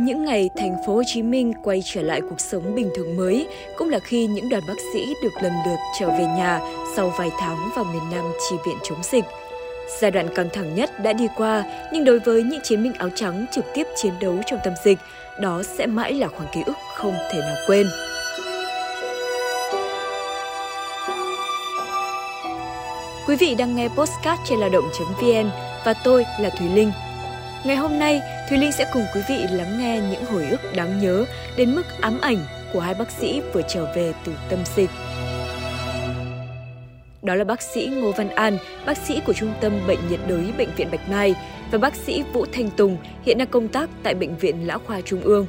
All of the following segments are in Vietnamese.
Những ngày thành phố Hồ Chí Minh quay trở lại cuộc sống bình thường mới cũng là khi những đoàn bác sĩ được lần lượt trở về nhà sau vài tháng vào miền Nam chi viện chống dịch. Giai đoạn căng thẳng nhất đã đi qua, nhưng đối với những chiến binh áo trắng trực tiếp chiến đấu trong tâm dịch, đó sẽ mãi là khoảng ký ức không thể nào quên. Quý vị đang nghe Postcard trên lao động.vn và tôi là Thùy Linh. Ngày hôm nay, Thùy Linh sẽ cùng quý vị lắng nghe những hồi ức đáng nhớ đến mức ám ảnh của hai bác sĩ vừa trở về từ tâm dịch. Đó là bác sĩ Ngô Văn An, bác sĩ của Trung tâm Bệnh nhiệt đới Bệnh viện Bạch Mai và bác sĩ Vũ Thanh Tùng hiện đang công tác tại Bệnh viện Lão Khoa Trung ương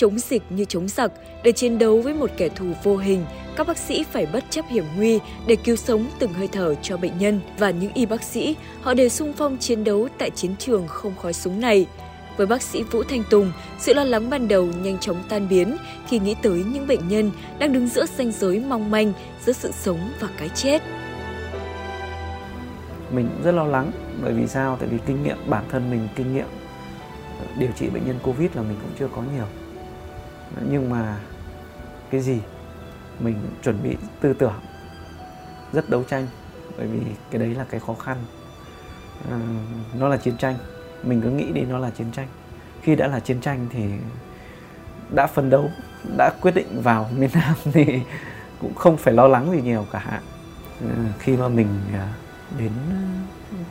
chống dịch như chống giặc, để chiến đấu với một kẻ thù vô hình, các bác sĩ phải bất chấp hiểm nguy để cứu sống từng hơi thở cho bệnh nhân và những y bác sĩ, họ đều sung phong chiến đấu tại chiến trường không khói súng này. Với bác sĩ Vũ Thanh Tùng, sự lo lắng ban đầu nhanh chóng tan biến khi nghĩ tới những bệnh nhân đang đứng giữa ranh giới mong manh giữa sự sống và cái chết. Mình rất lo lắng bởi vì sao? Tại vì kinh nghiệm bản thân mình kinh nghiệm ờ, điều trị bệnh nhân Covid là mình cũng chưa có nhiều ờ, nhưng mà cái gì mình chuẩn bị tư tưởng rất đấu tranh bởi vì cái đấy là cái khó khăn. À, nó là chiến tranh mình cứ nghĩ đi nó là chiến tranh. Khi đã là chiến tranh thì đã phấn đấu đã quyết định vào miền Nam thì cũng không phải lo lắng gì nhiều cả. À, khi mà mình ờ, đến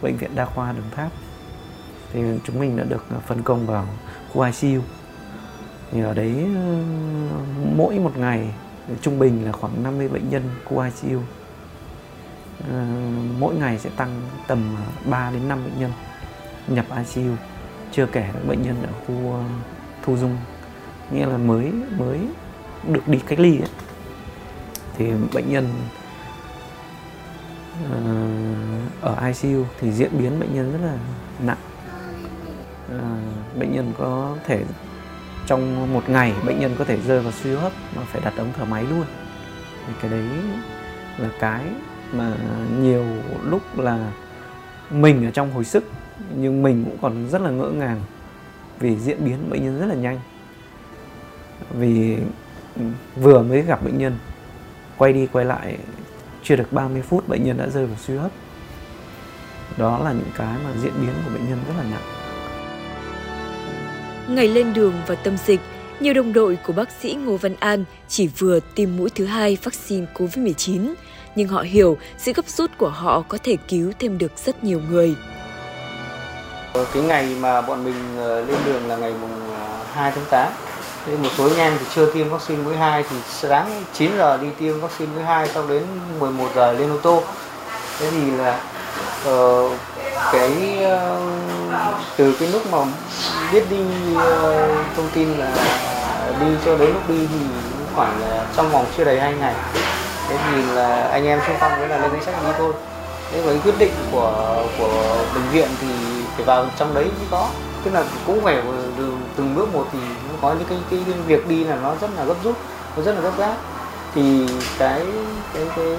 bệnh viện đa khoa Đồng Tháp thì chúng mình đã được phân công vào khu ICU thì ở đấy mỗi một ngày trung bình là khoảng 50 bệnh nhân khu ICU ờ, mỗi ngày sẽ tăng tầm ờ, 3 đến 5 bệnh nhân nhập ICU chưa kể các bệnh nhân ở khu ờ, thu dung. Nghĩa là mới mới được đi cách ly ấy. thì bệnh nhân ở ICU thì diễn biến bệnh nhân rất là nặng. Bệnh nhân có thể trong một ngày bệnh nhân có thể rơi vào suy hấp mà phải đặt ống thở máy luôn. Thì cái đấy là cái mà nhiều lúc là mình ở trong hồi sức, nhưng mình cũng còn rất là ngỡ ngàng vì diễn biến bệnh nhân rất là nhanh. Vì vừa mới gặp bệnh nhân, quay đi quay lại, chưa được 30 phút bệnh nhân đã rơi vào suy hấp. Đó là những cái mà diễn biến của bệnh nhân rất là nặng. Ngày lên đường và tâm dịch, nhiều đồng đội của bác sĩ Ngô Văn An chỉ vừa tiêm mũi thứ hai vaccine COVID-19, nhưng họ hiểu sự gấp rút của họ có thể cứu thêm được rất nhiều người. Cái ngày mà bọn mình ờ, lên đường là ngày mùng ờ, 2 tháng 8. Thế một số anh em thì chưa tiêm vaccine mũi 2 thì sáng 9 giờ đi tiêm vaccine mũi 2 sau đến 11 giờ lên ô tô. Thế thì là uh, cái uh, từ cái lúc mà biết đi uh, thông tin là đi cho đến lúc đi thì khoảng là trong vòng chưa đầy hai ngày. Thế thì là anh em xung phong với là lên danh sách đi thôi. Thế với quyết định của của bệnh viện thì phải vào trong đấy mới có. Tức là cũng phải ờ, từng, từng bước một thì có những cái, cái, cái việc đi là nó rất là gấp rút nó rất là gấp gáp. Thì cái cái cái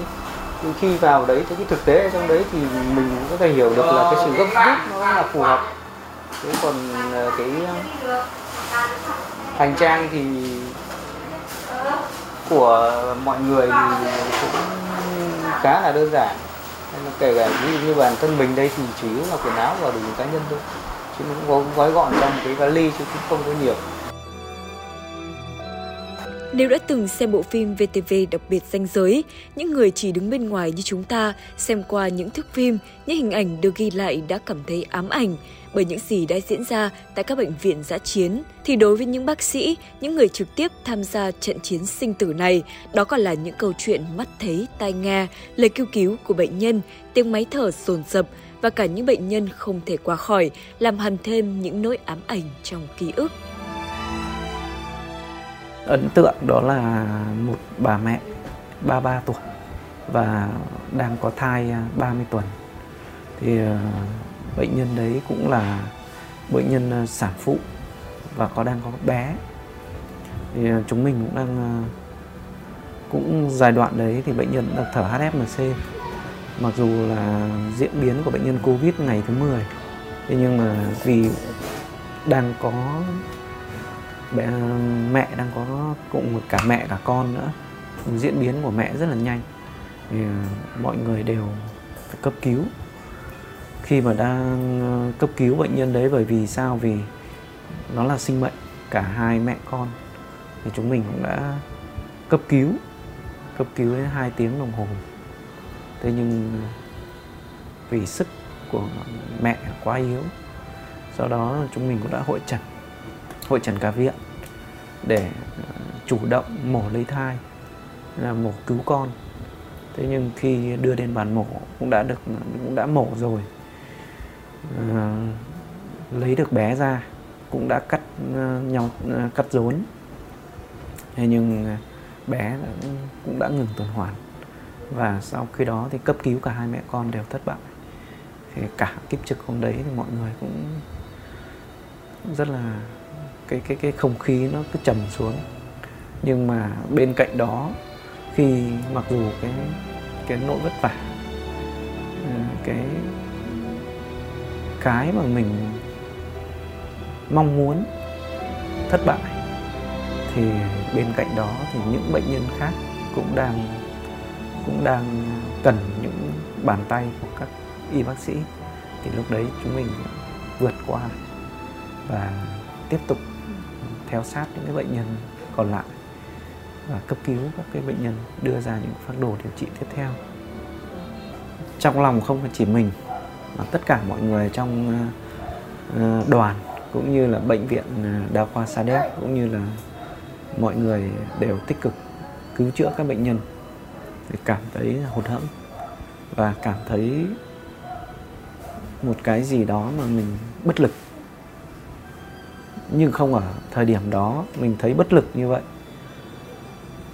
khi vào đấy cái thực tế ở trong đấy thì mình có thể hiểu được là cái sự gấp rút nó là phù hợp thế còn ờ, cái ờ, hành trang thì của mọi người thì cũng khá là đơn giản. Nên là kể cả ví dụ như bản thân mình đây thì chủ yếu là quần áo và đồ dùng cá nhân thôi. Chứ cũng gói gọn trong cái vali chứ cũng không có nhiều nếu đã từng xem bộ phim VTV đặc biệt danh giới, những người chỉ đứng bên ngoài như chúng ta xem qua những thước phim, những hình ảnh được ghi lại đã cảm thấy ám ảnh bởi những gì đã diễn ra tại các bệnh viện giã chiến, thì đối với những bác sĩ, những người trực tiếp tham gia trận chiến sinh tử này, đó còn là những câu chuyện mắt thấy, tai nghe, lời kêu cứu của bệnh nhân, tiếng máy thở sồn sập và cả những bệnh nhân không thể qua khỏi, làm hằn thêm những nỗi ám ảnh trong ký ức ấn tượng đó là một bà mẹ 33 tuổi và đang có thai à, 30 tuần. Thì ờ, bệnh nhân đấy cũng là bệnh nhân ờ, sản phụ và có đang có bé. Thì ờ, chúng mình cũng đang cũng giai đoạn đấy thì bệnh nhân đang thở hfmc mặc dù là diễn biến của bệnh nhân Covid ngày thứ 10 thế nhưng mà vì đang có bé à, mẹ đang có cùng cả mẹ cả con nữa. Diễn biến của mẹ rất là nhanh. Thì à, mọi người đều phải cấp cứu. Khi mà đang à, cấp cứu bệnh nhân đấy bởi vì sao? Vì nó là sinh mệnh, cả hai mẹ con. Thì chúng mình cũng đã cấp cứu. Cấp cứu đến 2 tiếng đồng hồ. Thế nhưng vì sức của mẹ quá yếu. Sau đó chúng mình cũng đã hội trần hội trần cả viện để chủ động mổ lấy thai là mổ cứu con. Thế nhưng khi đưa đến bàn mổ cũng đã được cũng đã mổ rồi. À, lấy được bé ra cũng đã cắt à, nhau à, cắt rốn. Thế nhưng à, bé cũng đã ngừng tuần hoàn. Và sau khi đó thì cấp cứu cả hai mẹ con đều thất bại. Thì cả kiếp trực hôm đấy thì mọi người cũng rất là cái cái cái không khí nó cứ trầm xuống. Nhưng mà bên cạnh đó, khi mặc dù cái cái nỗi vất vả ờ, cái cái mà mình mong muốn thất bại, thì bên cạnh đó thì những bệnh nhân khác cũng đang cũng đang cần những bàn tay của các y bác sĩ. Thì lúc đấy chúng mình vượt qua và tiếp tục theo sát những cái bệnh nhân còn lại và cấp cứu các cái bệnh nhân, đưa ra những phác đồ điều trị tiếp theo. Trong lòng không phải chỉ mình, mà tất cả mọi người trong ờ, ờ, đoàn cũng như là bệnh viện ờ, đa khoa Sa Đéc cũng như là mọi người đều tích cực cứu chữa các bệnh nhân thì cảm thấy hụt hẫng và cảm thấy một cái gì đó mà mình bất lực nhưng không ở thời điểm đó mình thấy bất lực như vậy.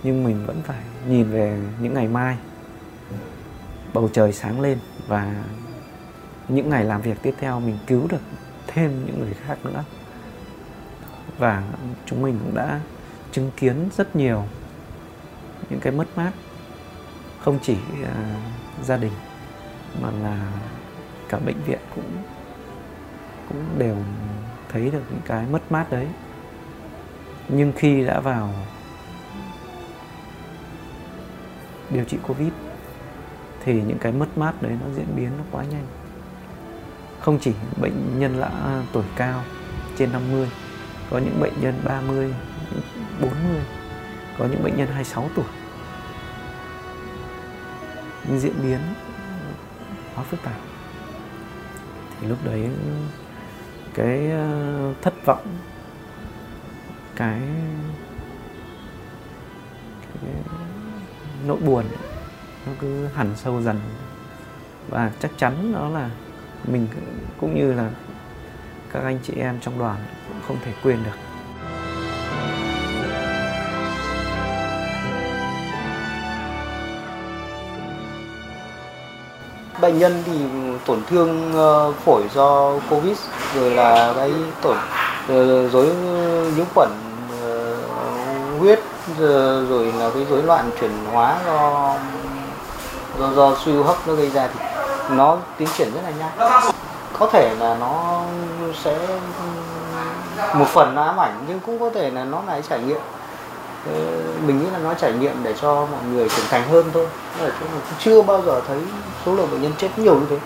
Nhưng mình vẫn phải nhìn về những ngày mai. Bầu trời sáng lên và những ngày làm việc tiếp theo mình cứu được thêm những người khác nữa. Và chúng mình cũng đã chứng kiến rất nhiều những cái mất mát không chỉ uh, gia đình mà là cả bệnh viện cũng cũng đều thấy được những cái mất mát đấy. Nhưng khi đã vào điều trị covid thì những cái mất mát đấy nó diễn biến nó quá nhanh. Không chỉ bệnh nhân là tuổi cao trên 50 có những bệnh nhân 30 40 có những bệnh nhân 26 tuổi. Nhưng diễn biến quá phức tạp. Thì lúc đấy cái ờ, thất vọng cái, cái nỗi buồn nó cứ hẳn sâu dần. Và chắc chắn đó là mình cũng như là các anh chị em trong đoàn cũng không thể quên được. Bệnh nhân thì tổn thương ờ, phổi do covid rồi là cái tổn ờ, rối nhiễm khuẩn ờ, huyết rồi là cái rối loạn chuyển hóa do do, do suy hô hấp nó gây ra thì nó tiến triển rất là nhanh. Có thể là nó sẽ ừ, một phần nó ám ảnh nhưng cũng có thể là nó lại trải nghiệm mình nghĩ là nó trải nghiệm để cho mọi người trưởng thành hơn thôi. Là chúng mình chưa bao giờ thấy số lượng bệnh nhân chết nhiều như thế.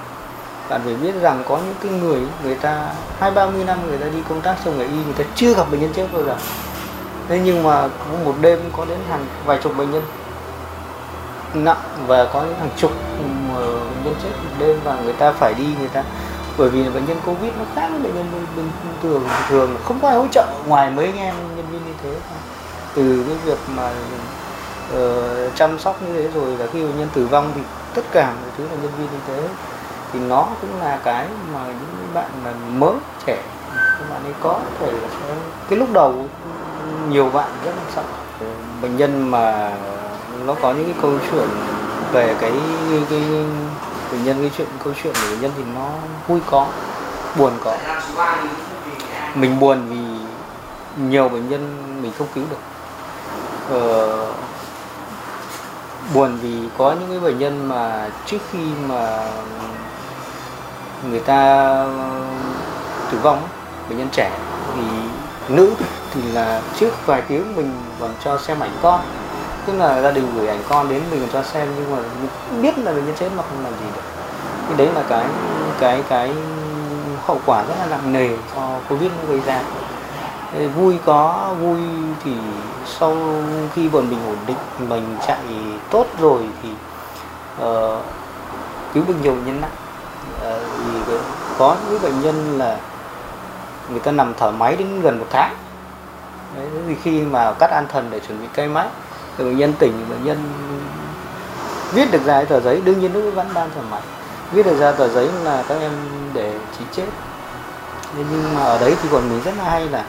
Bạn phải biết rằng có những cái người người ta hai, ba mươi năm người ta đi công tác trong nghề y, người ta chưa gặp bệnh nhân chết bao giờ. Thế nhưng mà có một đêm có đến hàng, vài chục bệnh nhân nặng và có những hàng chục ờ, bệnh nhân chết một đêm và người ta phải đi, người ta, bởi vì bệnh nhân covid nó khác với bệnh nhân bình thường thường. Không có ai hỗ trợ ngoài mấy anh em nhân viên như thế thôi từ cái việc mà uh, chăm sóc như thế rồi là khi bệnh nhân tử vong thì tất cả mọi thứ là nhân viên y tế. Thì nó cũng là cái mà những bạn mà mới trẻ các bạn ấy có thể là sẽ cái lúc đầu nhiều bạn rất là sợ. Bệnh nhân mà nó có những cái câu chuyện về cái cái bệnh nhân cái chuyện câu chuyện của bệnh nhân thì nó vui có buồn có. Mình buồn vì nhiều bệnh nhân mình không cứu được uh, buồn vì có những cái bệnh nhân mà trước khi mà người ta tử vong bệnh nhân trẻ thì nữ thì là trước vài tiếng mình còn cho xem ảnh con. Tức là gia đình gửi ảnh con đến mình còn cho xem nhưng mà mình biết là bệnh nhân chết mà không làm gì được. Thì đấy là cái cái cái hậu quả rất là nặng nề do covid nó gây ra vui có vui thì sau khi bọn mình ổn định mình chạy tốt rồi thì uh, cứu được nhiều bệnh nhân nặng uh, vì có những bệnh nhân là người ta nằm thở máy đến gần một tháng. Đấy, thì khi mà cắt an thần để chuẩn bị cây máy thì bệnh nhân tỉnh bệnh nhân viết được ra cái tờ giấy đương nhiên nó vẫn đang thở máy. Viết được ra tờ giấy là các em để chỉ chết. Thế nhưng mà ở đấy thì còn mình rất là hay là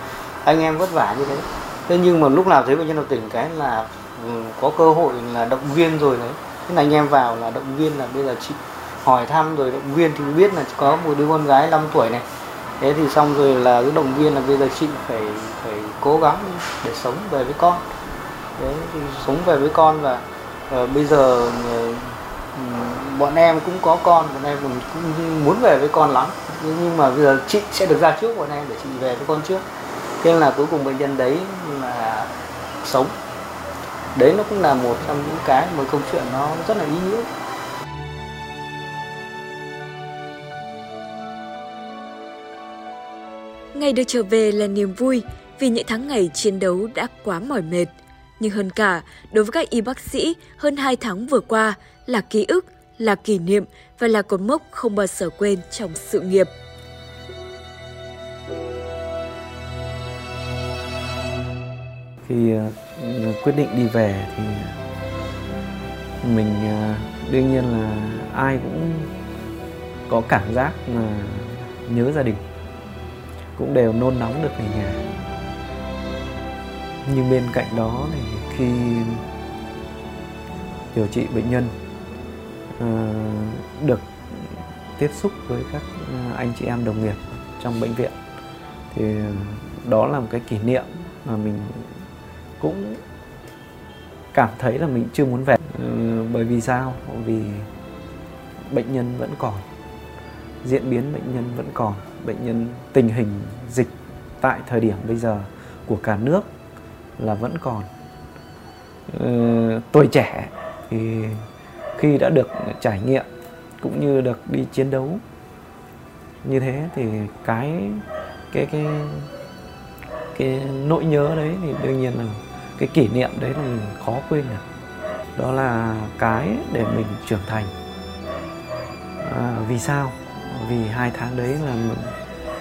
anh em vất vả như thế. Thế nhưng mà lúc nào thấy bệnh nhân nào tỉnh cái là ừ, có cơ hội là động viên rồi đấy. Thế là anh em vào là động viên là bây giờ chị hỏi thăm rồi động viên thì biết là có một đứa con gái 5 tuổi này. Thế thì xong rồi là cái động viên là bây giờ chị phải phải cố gắng để sống về với con. Đấy thì sống về với con và uh, bây giờ uh, bọn em cũng có con bọn em cũng muốn về với con lắm. Nhưng mà bây giờ chị sẽ được ra trước bọn em để chị về với con trước thế là cuối cùng bệnh nhân đấy là sống đấy nó cũng là một trong những cái một câu chuyện nó rất là ý nghĩa Ngày được trở về là niềm vui vì những tháng ngày chiến đấu đã quá mỏi mệt. Nhưng hơn cả, đối với các y bác sĩ, hơn 2 tháng vừa qua là ký ức, là kỷ niệm và là cột mốc không bao giờ quên trong sự nghiệp. Khi ờ, quyết định đi về thì mình ờ, đương nhiên là ai cũng có cảm giác là nhớ gia đình, cũng đều nôn nóng được về nhà. Nhưng bên cạnh đó thì khi điều trị bệnh nhân ờ, được tiếp xúc với các anh chị em đồng nghiệp trong bệnh viện thì đó là một cái kỷ niệm mà mình cũng cảm thấy là mình chưa muốn về. Ừ, bởi vì sao? Vì bệnh nhân vẫn còn diễn biến bệnh nhân vẫn còn bệnh nhân tình hình dịch tại thời điểm bây giờ của cả nước là vẫn còn. Ừ, tuổi trẻ thì khi đã được trải nghiệm cũng như được đi chiến đấu như thế thì cái cái cái cái nỗi nhớ đấy thì đương nhiên là cái kỷ niệm đấy là mình khó quên được. Đó là cái để mình trưởng thành. À, vì sao? Vì hai tháng đấy là mình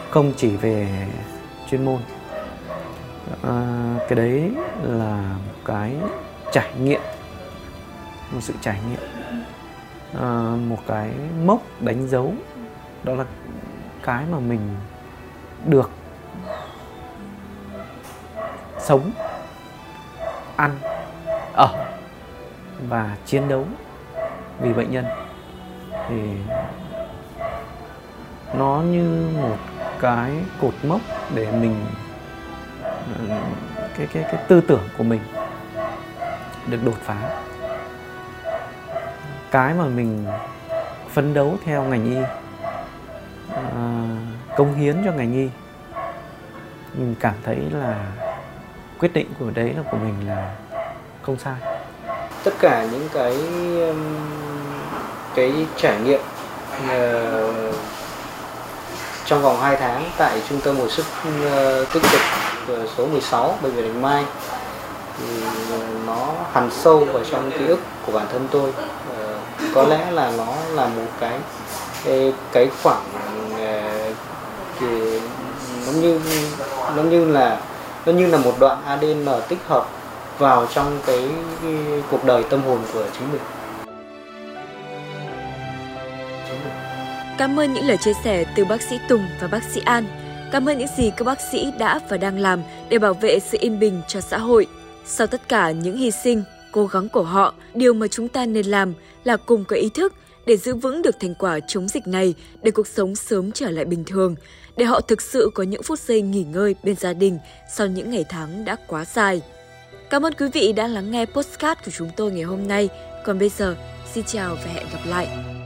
không chỉ về chuyên môn. À, cái đấy là cái trải nghiệm. Một sự trải nghiệm. À, một cái mốc đánh dấu. Đó là cái mà mình được sống ăn ở và chiến đấu vì bệnh nhân. Thì nó như một cái cột mốc để mình ờ, cái cái cái tư tưởng của mình được đột phá. Cái mà mình phấn đấu theo ngành y ờ, à, công hiến cho ngành y mình cảm thấy là quyết định của đấy là của mình là không sai. Tất cả những cái cái trải nghiệm uh, trong vòng 2 tháng tại trung tâm hồi sức uh, tích cực ờ, số 16 bệnh viện Bạch Mai thì nó hằn sâu vào trong ký ức của bản thân tôi. Uh, có lẽ là nó là một cái cái, cái khoảng uh, thì nó như nó như là nó như là một đoạn ADN tích hợp vào trong cái, cái cuộc đời tâm hồn của chính mình. Cảm ơn những lời chia sẻ từ bác sĩ Tùng và bác sĩ An. Cảm ơn những gì các bác sĩ đã và đang làm để bảo vệ sự yên bình cho xã hội. Sau tất cả những hy sinh, cố gắng của họ, điều mà chúng ta nên làm là cùng có ý thức để giữ vững được thành quả chống dịch này để cuộc sống sớm trở lại bình thường, để họ thực sự có những phút giây nghỉ ngơi bên gia đình sau những ngày tháng đã quá dài. Cảm ơn quý vị đã lắng nghe postcard của chúng tôi ngày hôm nay. Còn bây giờ, xin chào và hẹn gặp lại.